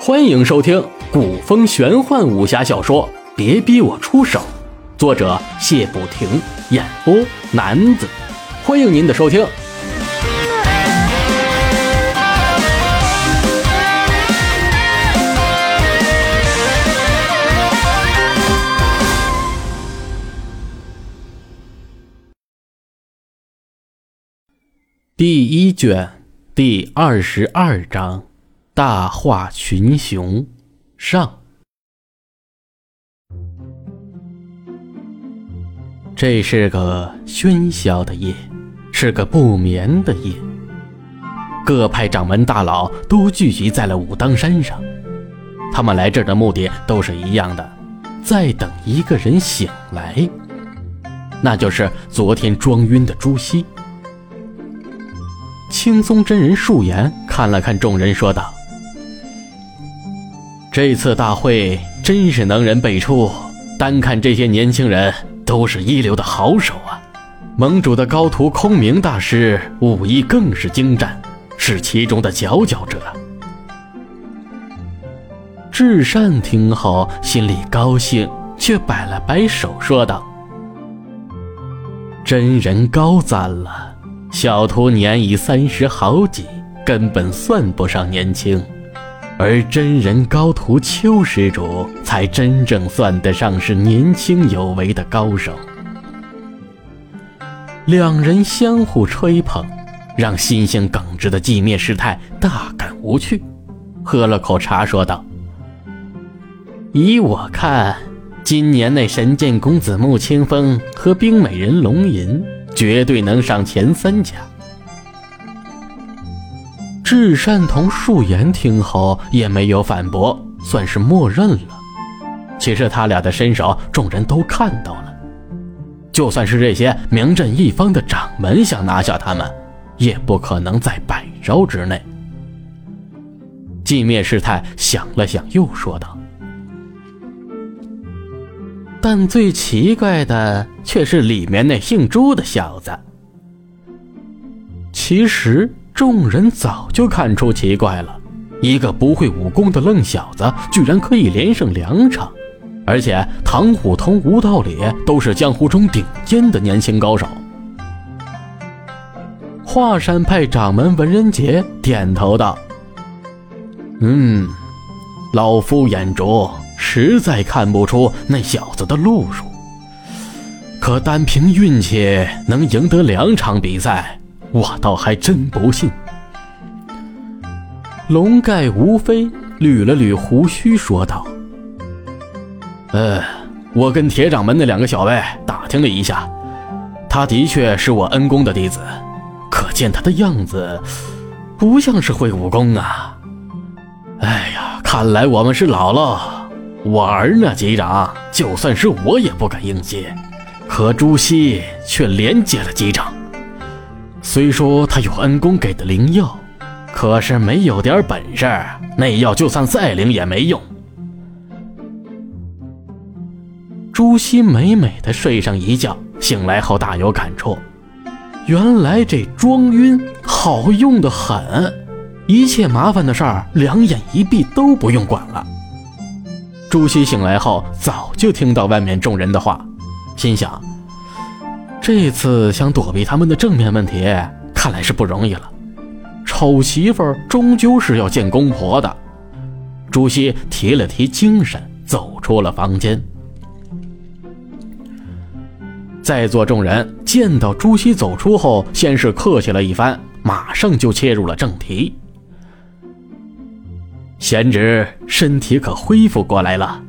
欢迎收听古风玄幻武侠小说《别逼我出手》，作者谢不停，演播男子。欢迎您的收听。第一卷第二十二章。大话群雄上，这是个喧嚣的夜，是个不眠的夜。各派掌门大佬都聚集在了武当山上，他们来这儿的目的都是一样的，在等一个人醒来，那就是昨天装晕的朱熹。青松真人素颜看了看众人，说道。这次大会真是能人辈出，单看这些年轻人都是一流的好手啊！盟主的高徒空明大师武艺更是精湛，是其中的佼佼者。至善听后心里高兴，却摆了摆手说道：“真人高赞了，小徒年已三十好几，根本算不上年轻。”而真人高徒邱施主才真正算得上是年轻有为的高手。两人相互吹捧，让心性耿直的寂灭师太大感无趣，喝了口茶说道：“依我看，今年那神剑公子穆清风和冰美人龙吟绝对能上前三甲。”智善同素颜听后也没有反驳，算是默认了。其实他俩的身手，众人都看到了。就算是这些名震一方的掌门想拿下他们，也不可能在百招之内。寂灭师太想了想，又说道：“但最奇怪的却是里面那姓朱的小子。其实。”众人早就看出奇怪了，一个不会武功的愣小子，居然可以连胜两场，而且唐虎同吴道里都是江湖中顶尖的年轻高手。华山派掌门文人杰点头道：“嗯，老夫眼拙，实在看不出那小子的路数，可单凭运气能赢得两场比赛。”我倒还真不信。龙盖无非捋了捋胡须，说道：“呃，我跟铁掌门那两个小辈打听了一下，他的确是我恩公的弟子，可见他的样子不像是会武功啊。哎呀，看来我们是老了。我儿那几掌，就算是我也不敢硬接，可朱熹却连接了几掌。”虽说他有恩公给的灵药，可是没有点本事，那药就算再灵也没用。朱熹美美的睡上一觉，醒来后大有感触，原来这装晕好用的很，一切麻烦的事儿两眼一闭都不用管了。朱熹醒来后早就听到外面众人的话，心想。这次想躲避他们的正面问题，看来是不容易了。丑媳妇终究是要见公婆的。朱熹提了提精神，走出了房间。在座众人见到朱熹走出后，先是客气了一番，马上就切入了正题。贤侄身体可恢复过来了？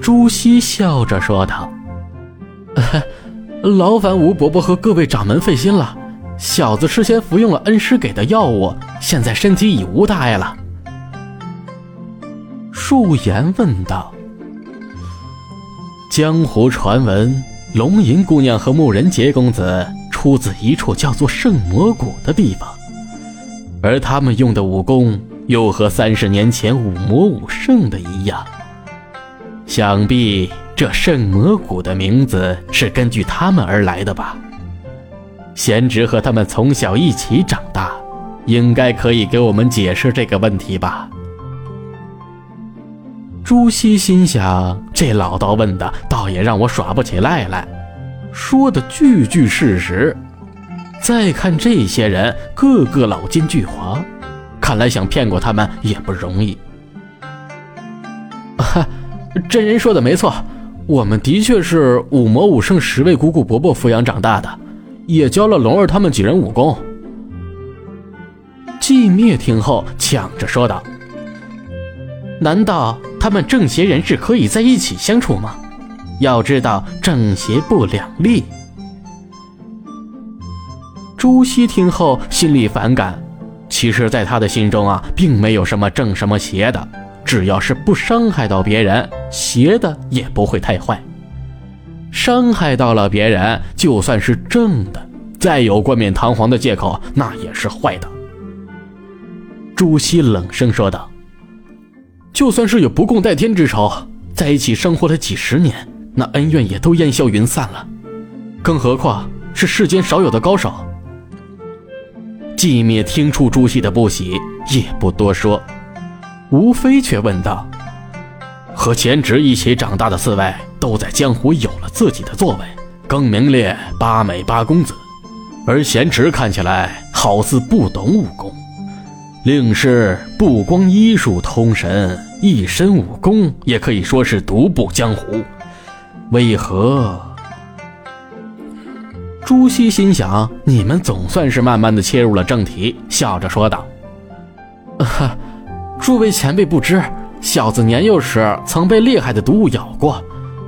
朱熹笑着说道。劳烦吴伯伯和各位掌门费心了。小子事先服用了恩师给的药物，现在身体已无大碍了。树颜问道：“江湖传闻，龙吟姑娘和穆仁杰公子出自一处叫做圣魔谷的地方，而他们用的武功又和三十年前五魔五圣的一样，想必……”这圣魔谷的名字是根据他们而来的吧？贤侄和他们从小一起长大，应该可以给我们解释这个问题吧？朱熹心想，这老道问的倒也让我耍不起赖来，说的句句事实。再看这些人，个个老奸巨猾，看来想骗过他们也不容易。哈，真人说的没错，我们的确是五魔五圣十位姑姑伯伯抚养长大的，也教了龙儿他们几人武功。寂灭听后抢着说道：“难道他们正邪人士可以在一起相处吗？要知道正邪不两立。”朱熹听后心里反感，其实，在他的心中啊，并没有什么正什么邪的。只要是不伤害到别人，邪的也不会太坏。伤害到了别人，就算是正的，再有冠冕堂皇的借口，那也是坏的。朱熹冷声说道：“就算是有不共戴天之仇，在一起生活了几十年，那恩怨也都烟消云散了。更何况是世间少有的高手。”寂灭听出朱熹的不喜，也不多说。吴非却问道：“和前侄一起长大的四位，都在江湖有了自己的作为，更名列八美八公子。而贤侄看起来好似不懂武功，令师不光医术通神，一身武功也可以说是独步江湖。为何？”朱熹心想：“你们总算是慢慢的切入了正题。”笑着说道：“哈。”诸位前辈不知，小子年幼时曾被厉害的毒物咬过，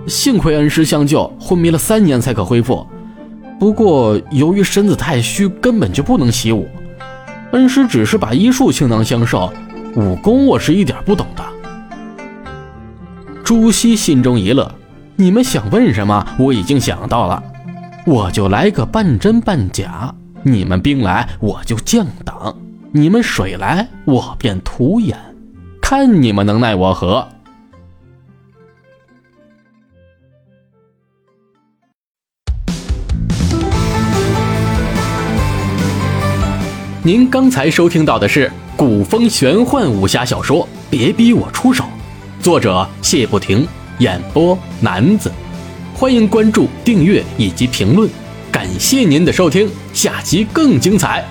幸亏恩师相救，昏迷了三年才可恢复。不过由于身子太虚，根本就不能习武。恩师只是把医术倾囊相授，武功我是一点不懂的。朱熹心中一乐，你们想问什么，我已经想到了，我就来个半真半假。你们兵来，我就降挡。你们水来，我便土掩，看你们能奈我何！您刚才收听到的是古风玄幻武侠小说《别逼我出手》，作者谢不停，演播男子。欢迎关注、订阅以及评论，感谢您的收听，下期更精彩。